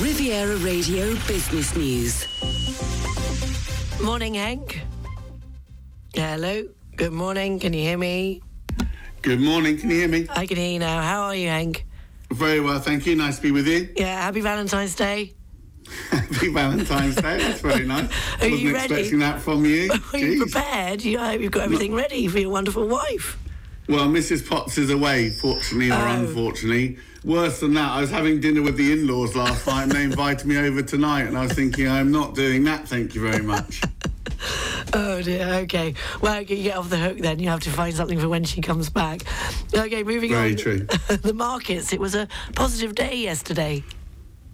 Riviera Radio Business News. Morning, Hank. Hello. Good morning. Can you hear me? Good morning. Can you hear me? I can hear you now. How are you, Hank? Very well, thank you. Nice to be with you. Yeah. Happy Valentine's Day. Happy Valentine's Day. That's very nice. Are Wasn't you ready? expecting that from you. Are you prepared? You, I hope you've got everything ready for your wonderful wife. Well, Mrs. Potts is away, fortunately or Oh. unfortunately. Worse than that, I was having dinner with the in-laws last night and they invited me over tonight and I was thinking, I'm not doing that, thank you very much. Oh dear. Okay. Well, you get off the hook then. You have to find something for when she comes back. Okay. Moving Very on. Very true. the markets. It was a positive day yesterday.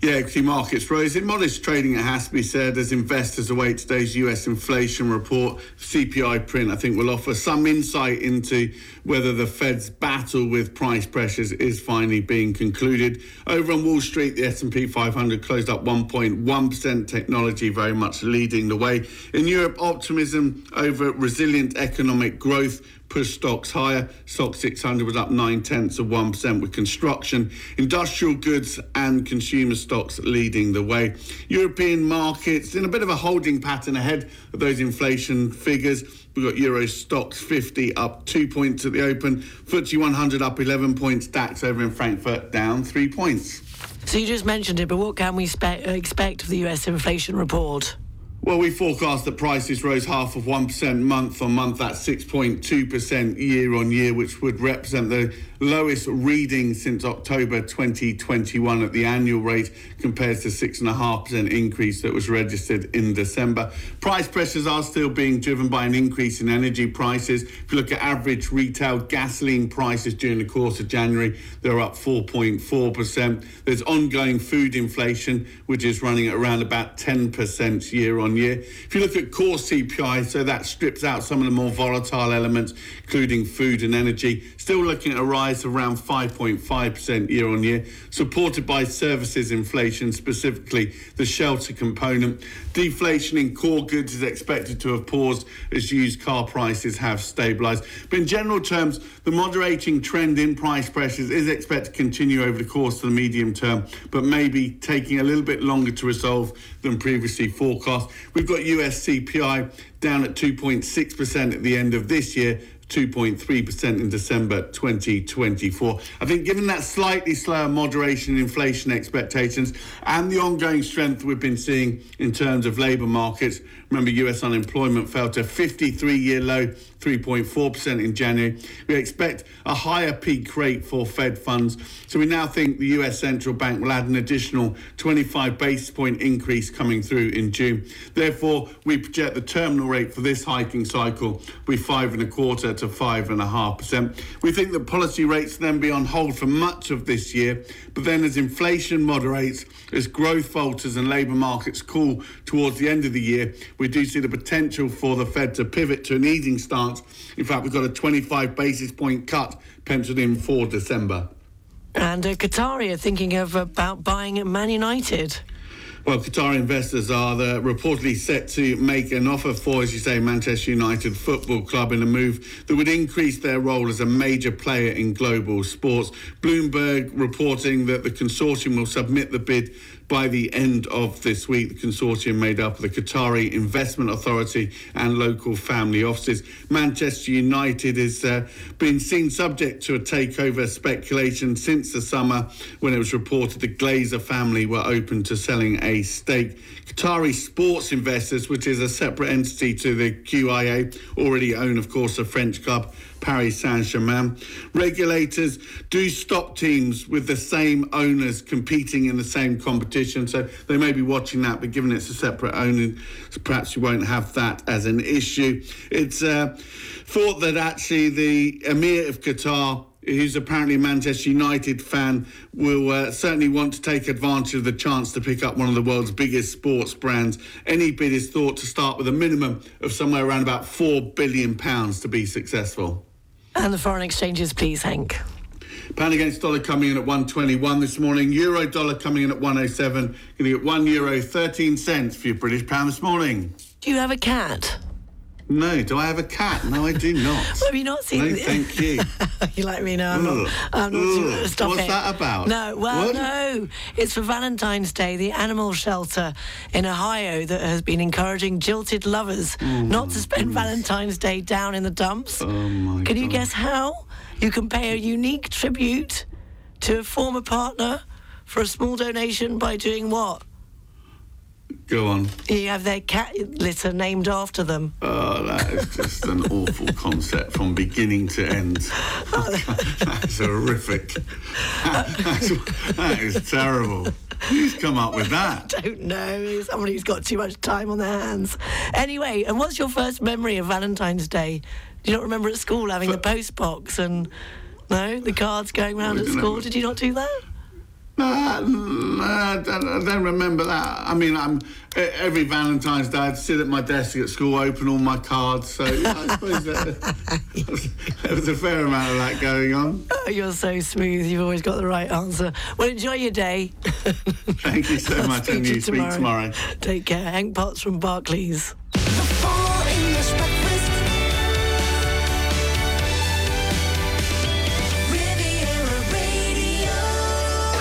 Yeah, equity markets rose in modest trading, it has to be said, as investors await today's US inflation report. CPI print, I think, will offer some insight into whether the Fed's battle with price pressures is finally being concluded. Over on Wall Street, the S&P 500 closed up 1.1%, technology very much leading the way. In Europe, optimism over resilient economic growth pushed stocks higher. Stoxx 600 was up nine tenths of 1% with construction, industrial goods, and consumer stocks leading the way. European markets in a bit of a holding pattern ahead of those inflation figures. We've got Euro Stoxx 50 up two points at the open, FTSE 100 up 11 points, DAX over in Frankfurt down three points. So you just mentioned it, but what can we spe- uh, expect of the U.S. inflation report? Well, we forecast that prices rose half of 1% month on month. That's 6.2% year on year, which would represent the lowest reading since October 2021 at the annual rate, compared to 6.5% increase that was registered in December. Price pressures are still being driven by an increase in energy prices. If you look at average retail gasoline prices during the course of January, they're up 4.4%. There's ongoing food inflation, which is running at around about 10% year on year. If you look at core CPI, so that strips out some of the more volatile elements, including food and energy, still looking at a rise of around 5.5% year on year, supported by services inflation, specifically the shelter component. Deflation in core goods is expected to have paused as used car prices have stabilised. But in general terms, the moderating trend in price pressures is expected to continue over the course of the medium term, but maybe taking a little bit longer to resolve than previously forecast. We've got US CPI down at 2.6% at the end of this year. 2.3% in December 2024. I think, given that slightly slower moderation in inflation expectations and the ongoing strength we've been seeing in terms of labour markets, remember, US unemployment fell to 53 year low, 3.4% in January. We expect a higher peak rate for Fed funds. So we now think the US central bank will add an additional 25 basis point increase coming through in June. Therefore, we project the terminal rate for this hiking cycle will be five and a quarter to five and a half percent. We think that policy rates then be on hold for much of this year, but then as inflation moderates, as growth falters and labour markets cool towards the end of the year, we do see the potential for the Fed to pivot to an easing stance. In fact, we've got a 25 basis point cut penciled in for December. And uh, Qatari are thinking of about buying Man United. Well, Qatar investors are reportedly set to make an offer for, as you say, Manchester United Football Club in a move that would increase their role as a major player in global sports. Bloomberg reporting that the consortium will submit the bid by the end of this week. The consortium made up of the Qatari Investment Authority and local family offices. Manchester United has uh, been seen subject to a takeover speculation since the summer when it was reported the Glazer family were open to selling a stake. Qatari sports investors, which is a separate entity to the QIA, already own, of course, the French club Paris Saint Germain. Regulators do stop teams with the same owners competing in the same competition, so they may be watching that, but given it's a separate owner, perhaps you won't have that as an issue. It's uh, thought that actually the Emir of Qatar who's apparently a Manchester United fan, will uh, certainly want to take advantage of the chance to pick up one of the world's biggest sports brands. Any bid is thought to start with a minimum of somewhere around about £4 billion to be successful. And the foreign exchanges, please, Hank. Pound against dollar coming in at 121 this morning. Euro dollar coming in at 107. Going to get one euro 13 cents for your British pound this morning. Do you have a cat? No, do I have a cat? No, I do not. Have you not seen No, the- thank you. you like me now? I'm not. I'm not Ugh. stop What's it. that about? No, well, What? no. It's for Valentine's Day. The animal shelter in Ohio that has been encouraging jilted lovers oh not to spend Valentine's Day down in the dumps. Oh my god. Can you God. guess how? You can pay a unique tribute to a former partner for a small donation by doing what? Go on. You have their cat litter named after them. Oh, that is just an awful concept from beginning to end. That's horrific. That's, that is terrible. Who's come up with that? I don't know. Somebody who's got too much time on their hands. Anyway, and what's your first memory of Valentine's Day? Do you not remember at school having the post box and no, the cards going round at school? Did you not do that? Uh, no, I, don't, I don't remember that. I mean, I'm every Valentine's Day I'd sit at my desk at school, open all my cards. So I suppose that, there was a fair amount of that going on. Oh, you're so smooth. You've always got the right answer. Well, enjoy your day. Thank you so much, and you speak tomorrow. Take care. Hank Potts from Barclays.